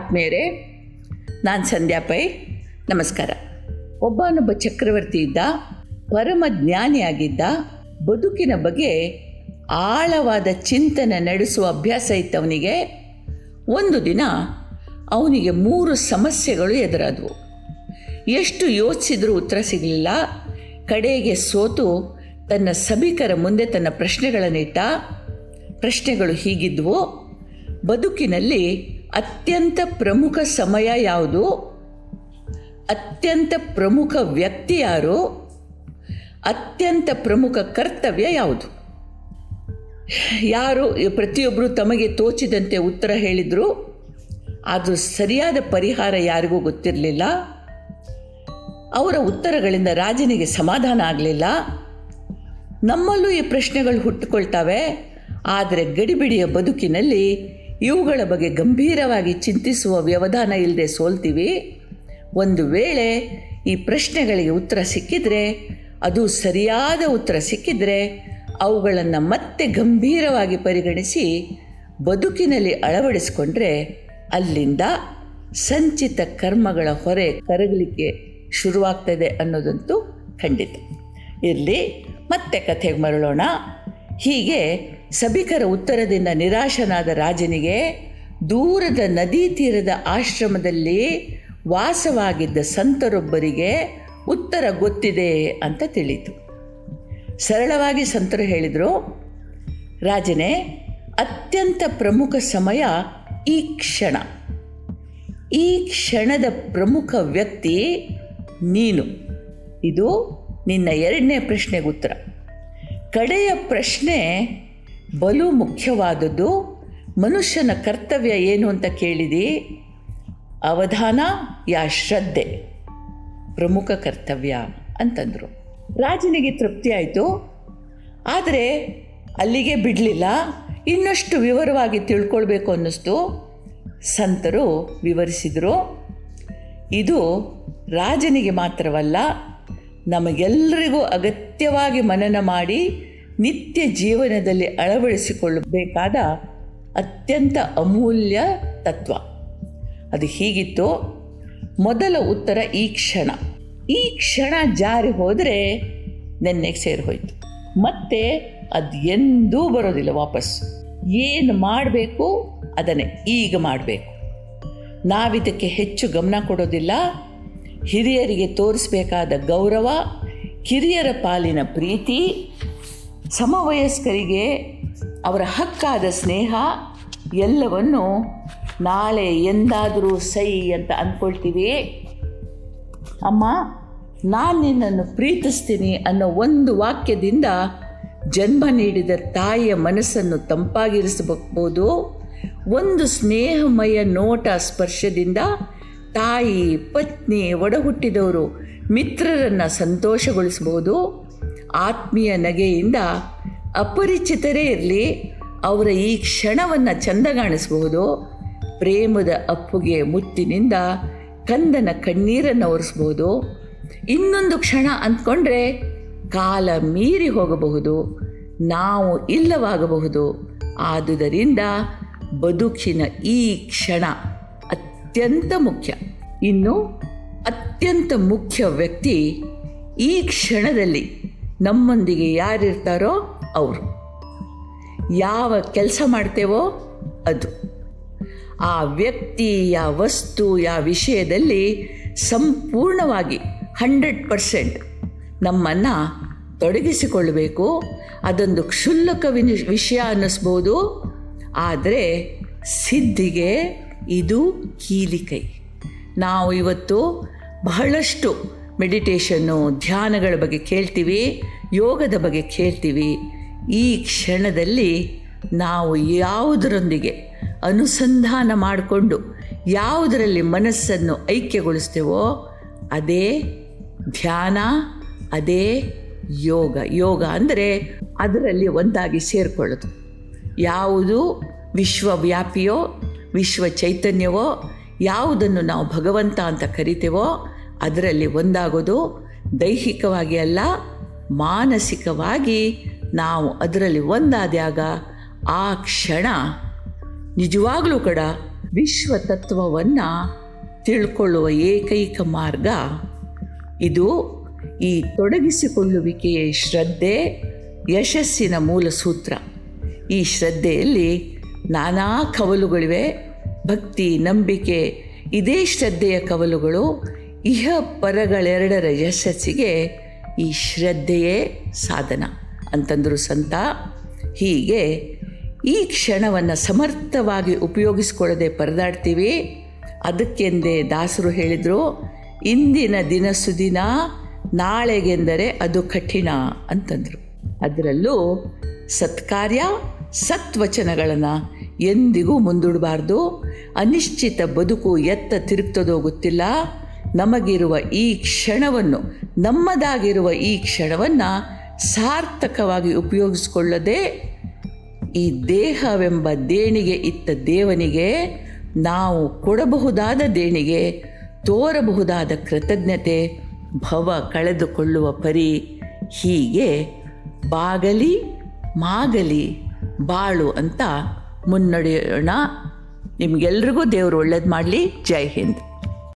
ಆತ್ಮೀಯರೇ, ನಾನು ಸಂಧ್ಯಾ ಪೈ. ನಮಸ್ಕಾರ. ಒಬ್ಬನೊಬ್ಬ ಚಕ್ರವರ್ತಿ ಇದ್ದ ಪರಮ ಜ್ಞಾನಿಯಾಗಿದ್ದ, ಬದುಕಿನ ಬಗ್ಗೆ ಆಳವಾದ ಚಿಂತನೆ ನಡೆಸುವ ಅಭ್ಯಾಸ ಇತ್ತವನಿಗೆ ಒಂದು ದಿನ ಅವನಿಗೆ ಮೂರು ಸಮಸ್ಯೆಗಳು ಎದುರಾದವು. ಎಷ್ಟು ಯೋಚಿಸಿದರೂ ಉತ್ತರ ಸಿಗಲಿಲ್ಲ. ಕಡೆಗೆ ಸೋತು ತನ್ನ ಸಭಿಕರ ಮುಂದೆ ತನ್ನ ಪ್ರಶ್ನೆಗಳನ್ನಿಟ್ಟ. ಪ್ರಶ್ನೆಗಳು ಹೀಗಿದ್ವು. ಬದುಕಿನಲ್ಲಿ ಅತ್ಯಂತ ಪ್ರಮುಖ ಸಮಯ ಯಾವುದು? ಅತ್ಯಂತ ಪ್ರಮುಖ ವ್ಯಕ್ತಿ ಯಾರು? ಅತ್ಯಂತ ಪ್ರಮುಖ ಕರ್ತವ್ಯ ಯಾವುದು? ಯಾರು ಪ್ರತಿಯೊಬ್ಬರು ತಮಗೆ ತೋಚಿದಂತೆ ಉತ್ತರ ಹೇಳಿದರು. ಅದು ಸರಿಯಾದ ಪರಿಹಾರ ಯಾರಿಗೂ ಗೊತ್ತಿರಲಿಲ್ಲ. ಅವರ ಉತ್ತರಗಳಿಂದ ರಾಜನಿಗೆ ಸಮಾಧಾನ ಆಗಲಿಲ್ಲ. ನಮ್ಮಲ್ಲೂ ಈ ಪ್ರಶ್ನೆಗಳು ಹುಟ್ಟುಕೊಳ್ತವೆ. ಆದರೆ ಗಡಿಬಿಡಿಯ ಬದುಕಿನಲ್ಲಿ ಇವುಗಳ ಬಗ್ಗೆ ಗಂಭೀರವಾಗಿ ಚಿಂತಿಸುವ ವ್ಯವಧಾನ ಇಲ್ಲದೆ ಸೋಲ್ತೀವಿ. ಒಂದು ವೇಳೆ ಈ ಪ್ರಶ್ನೆಗಳಿಗೆ ಉತ್ತರ ಸಿಕ್ಕಿದರೆ, ಅದು ಸರಿಯಾದ ಉತ್ತರ ಸಿಕ್ಕಿದರೆ, ಅವುಗಳನ್ನು ಮತ್ತೆ ಗಂಭೀರವಾಗಿ ಪರಿಗಣಿಸಿ ಬದುಕಿನಲ್ಲಿ ಅಳವಡಿಸಿಕೊಂಡ್ರೆ ಅಲ್ಲಿಂದ ಸಂಚಿತ ಕರ್ಮಗಳ ಹೊರೆ ಕರಗಲಿಕ್ಕೆ ಶುರುವಾಗ್ತದೆ ಅನ್ನೋದಂತೂ ಖಂಡಿತ. ಇರಲಿ, ಮತ್ತೆ ಕಥೆಗೆ ಮರಳೋಣ. ಹೀಗೆ ಸಭಿಕರ ಉತ್ತರದಿಂದ ನಿರಾಶನಾದ ರಾಜನಿಗೆ ದೂರದ ನದಿ ತೀರದ ಆಶ್ರಮದಲ್ಲಿ ವಾಸವಾಗಿದ್ದ ಸಂತರೊಬ್ಬರಿಗೆ ಉತ್ತರ ಗೊತ್ತಿದೆ ಅಂತ ತಿಳಿತು. ಸರಳವಾಗಿ ಸಂತರು ಹೇಳಿದರು, ರಾಜನೇ, ಅತ್ಯಂತ ಪ್ರಮುಖ ಸಮಯ ಈ ಕ್ಷಣ. ಈ ಕ್ಷಣದ ಪ್ರಮುಖ ವ್ಯಕ್ತಿ ನೀನು. ಇದು ನಿನ್ನ ಎರಡನೇ ಪ್ರಶ್ನೆಗೆ ಉತ್ತರ. ಕಡೆಯ ಪ್ರಶ್ನೆ ಬಲು ಮುಖ್ಯವಾದದ್ದು, ಮನುಷ್ಯನ ಕರ್ತವ್ಯ ಏನು ಅಂತ ಕೇಳಿದಿ? ಅವಧಾನ ಯಾ ಶ್ರದ್ಧೆ? ಪ್ರಮುಖ ಕರ್ತವ್ಯ ಅಂತಂದರು. ರಾಜನಿಗೆ ತೃಪ್ತಿ ಆಯಿತು. ಆದರೆ ಅಲ್ಲಿಗೆ ಬಿಡಲಿಲ್ಲ. ಇನ್ನಷ್ಟು ವಿವರವಾಗಿ ತಿಳ್ಕೊಳ್ಬೇಕು ಅನ್ನಿಸ್ತು. ಸಂತರು ವಿವರಿಸಿದರು. ಇದು ರಾಜನಿಗೆ ಮಾತ್ರವಲ್ಲ ನಮಗೆಲ್ಲರಿಗೂ ಅಗತ್ಯವಾಗಿ ಮನನ ಮಾಡಿ ನಿತ್ಯ ಜೀವನದಲ್ಲಿ ಅಳವಡಿಸಿಕೊಳ್ಳಬೇಕಾದ ಅತ್ಯಂತ ಅಮೂಲ್ಯ ತತ್ವ. ಅದು ಹೀಗಿತ್ತು. ಮೊದಲ ಉತ್ತರ ಈ ಕ್ಷಣ. ಈ ಕ್ಷಣ ಜಾರಿ ಹೋದರೆ ನೆನ್ನೆಗೆ ಸೇರಿ ಹೋಯ್ತು. ಮತ್ತೆ ಅದು ಎಂದೂ ಬರೋದಿಲ್ಲ ವಾಪಸ್. ಏನು ಮಾಡಬೇಕು ಅದನ್ನೇ ಈಗ ಮಾಡಬೇಕು. ನಾವಿದಕ್ಕೆ ಹೆಚ್ಚು ಗಮನ ಕೊಡೋದಿಲ್ಲ. ಹಿರಿಯರಿಗೆ ತೋರಿಸಬೇಕಾದ ಗೌರವ, ಕಿರಿಯರ ಪಾಲಿನ ಪ್ರೀತಿ, ಸಮವಯಸ್ಕರಿಗೆ ಅವರ ಹಕ್ಕಾದ ಸ್ನೇಹ, ಎಲ್ಲವನ್ನು ನಾಳೆ ಎಂದಾದರೂ ಸೈ ಅಂತ ಅಂದ್ಕೊಳ್ತೀವಿ. ಅಮ್ಮ, ನಾನು ನಿನ್ನನ್ನು ಪ್ರೀತಿಸ್ತೀನಿ ಅನ್ನೋ ಒಂದು ವಾಕ್ಯದಿಂದ ಜನ್ಮ ನೀಡಿದ ತಾಯಿಯ ಮನಸ್ಸನ್ನು ತಂಪಾಗಿರಿಸಬಹುದು. ಒಂದು ಸ್ನೇಹಮಯ ನೋಟ ಸ್ಪರ್ಶದಿಂದ ತಾಯಿ, ಪತ್ನಿ ಒಡಹುಟ್ಟಿದವರು ಮಿತ್ರರನ್ನು ಸಂತೋಷಗೊಳಿಸಬಹುದು ಆತ್ಮೀಯ ನಗೆಯಿಂದ ಅಪರಿಚಿತರೇ ಇರಲಿ, ಅವರ ಈ ಕ್ಷಣವನ್ನು ಚಂದಗಾಣಿಸಬಹುದು ಪ್ರೇಮದ ಅಪ್ಪುಗೆ ಮುತ್ತಿನಿಂದ ಕಂದನ ಕಣ್ಣೀರನ್ನು ಒರೆಸ್ಬೋದು. ಇನ್ನೊಂದು ಕ್ಷಣ ಅಂದ್ಕೊಂಡ್ರೆ ಕಾಲ ಮೀರಿ ಹೋಗಬಹುದು, ನಾವು ಇಲ್ಲವಾಗಬಹುದು. ಆದುದರಿಂದ ಬದುಕಿನ ಈ ಕ್ಷಣ. ಅತ್ಯಂತ ಮುಖ್ಯ. ಇನ್ನು ಅತ್ಯಂತ ಮುಖ್ಯ ವ್ಯಕ್ತಿ ಈ ಕ್ಷಣದಲ್ಲಿ ನಮ್ಮೊಂದಿಗೆ ಯಾರಿರ್ತಾರೋ ಅವರು. ಯಾವ ಕೆಲಸ ಮಾಡ್ತೇವೋ ಅದು. ಆ ವ್ಯಕ್ತಿ ಯಾ ವಸ್ತು ಯಾ ವಿಷಯದಲ್ಲಿ ಸಂಪೂರ್ಣವಾಗಿ ಹಂಡ್ರೆಡ್ ಪರ್ಸೆಂಟ್ ನಮ್ಮನ್ನು ತೊಡಗಿಸಿಕೊಳ್ಳಬೇಕು ಅದೊಂದು ಕ್ಷುಲ್ಲಕ ವಿಷಯ ಅನ್ನಿಸ್ಬೋದು. ಆದರೆ ಸಿದ್ಧಿಗೆ ಇದು ಕೀಲಿಕೈ. ನಾವು ಇವತ್ತು ಬಹಳಷ್ಟು ಮೆಡಿಟೇಷನ್ನು ಧ್ಯಾನಗಳ ಬಗ್ಗೆ ಕೇಳ್ತೀವಿ, ಯೋಗದ ಬಗ್ಗೆ ಕೇಳ್ತೀವಿ. ಈ ಕ್ಷಣದಲ್ಲಿ ನಾವು ಯಾವುದರೊಂದಿಗೆ ಅನುಸಂಧಾನ ಮಾಡಿಕೊಂಡು ಯಾವುದರಲ್ಲಿ ಮನಸ್ಸನ್ನು ಐಕ್ಯಗೊಳಿಸ್ತೇವೋ ಅದೇ ಧ್ಯಾನ, ಅದೇ ಯೋಗ. ಯೋಗ ಅಂದರೆ ಅದರಲ್ಲಿ ಒಂದಾಗಿ ಸೇರಿಕೊಳ್ಳೋದು. ಯಾವುದು ವಿಶ್ವವ್ಯಾಪಿಯೋ ವಿಶ್ವ ಚೈತನ್ಯವೋ, ಯಾವುದನ್ನು ನಾವು ಭಗವಂತ ಅಂತ ಕರಿತೇವೋ, ಅದರಲ್ಲಿ ಒಂದಾಗೋದು ದೈಹಿಕವಾಗಿ ಅಲ್ಲ, ಮಾನಸಿಕವಾಗಿ ನಾವು ಅದರಲ್ಲಿ ಒಂದಾದಾಗ ಆ ಕ್ಷಣ ನಿಜವಾಗಲೂ ಕೂಡ ವಿಶ್ವ ತತ್ವವನ್ನು ತಿಳ್ಕೊಳ್ಳುವ ಏಕೈಕ ಮಾರ್ಗ ಇದು. ಈ ತೊಡಗಿಸಿಕೊಳ್ಳುವಿಕೆಯ ಶ್ರದ್ಧೆ ಯಶಸ್ಸಿನ ಮೂಲ ಸೂತ್ರ. ಈ ಶ್ರದ್ಧೆಯಲ್ಲಿ ನಾನಾ ಕವಲುಗಳಿವೆ, ಭಕ್ತಿ, ನಂಬಿಕೆ, ಇದೇ ಶ್ರದ್ಧೆಯ ಕವಲುಗಳು, ಇಹ ಪರಗಳೆರಡರ ಯಶಸ್ಸಿಗೆ ಈ ಶ್ರದ್ಧೆಯೇ ಸಾಧನ ಅಂತಂದರು ಸಂತ. ಹೀಗೆ ಈ ಕ್ಷಣವನ್ನು ಸಮರ್ಥವಾಗಿ ಉಪಯೋಗಿಸ್ಕೊಳ್ಳದೆ ಪರದಾಡ್ತೀವಿ. ಅದಕ್ಕೆಂದೇ ದಾಸರು ಹೇಳಿದರು, ಇಂದಿನ ದಿನ ಸುದಿನ, ನಾಳೆಗೆಂದರೆ ಅದು ಕಠಿಣ ಅಂತಂದರು. ಅದರಲ್ಲೂ ಸತ್ಕಾರ್ಯ ಸತ್ವಚನಗಳನ್ನು ಎಂದಿಗೂ ಮುಂದೂಡಬಾರ್ದು. ಅನಿಶ್ಚಿತ ಬದುಕು ಎತ್ತ ತಿರುಗ್ತದೋ ಗೊತ್ತಿಲ್ಲ. ನಮಗಿರುವ ಈ ಕ್ಷಣವನ್ನು, ನಮ್ಮದಾಗಿರುವ ಈ ಕ್ಷಣವನ್ನು ಸಾರ್ಥಕವಾಗಿ ಉಪಯೋಗಿಸಿಕೊಳ್ಳದೆ, ಈ ದೇಹವೆಂಬ ದೇಣಿಗೆ ಇತ್ತ ದೇವನಿಗೆ, ನಾವು ಕೊಡಬಹುದಾದ ದೇಣಿಗೆ, ತೋರಬಹುದಾದ ಕೃತಜ್ಞತೆ, ಭವ ಕಳೆದುಕೊಳ್ಳುವ ಪರಿ ಹೀಗೆ ಬಾಗಲಿ, ಮಾಗಲಿ ಬಾಳು ಅಂತ ಮುನ್ನಡೆಯೋಣ. ನಿಮಗೆಲ್ರಿಗೂ ದೇವರು ಒಳ್ಳೇದು ಮಾಡಲಿ. ಜೈ ಹಿಂದ್.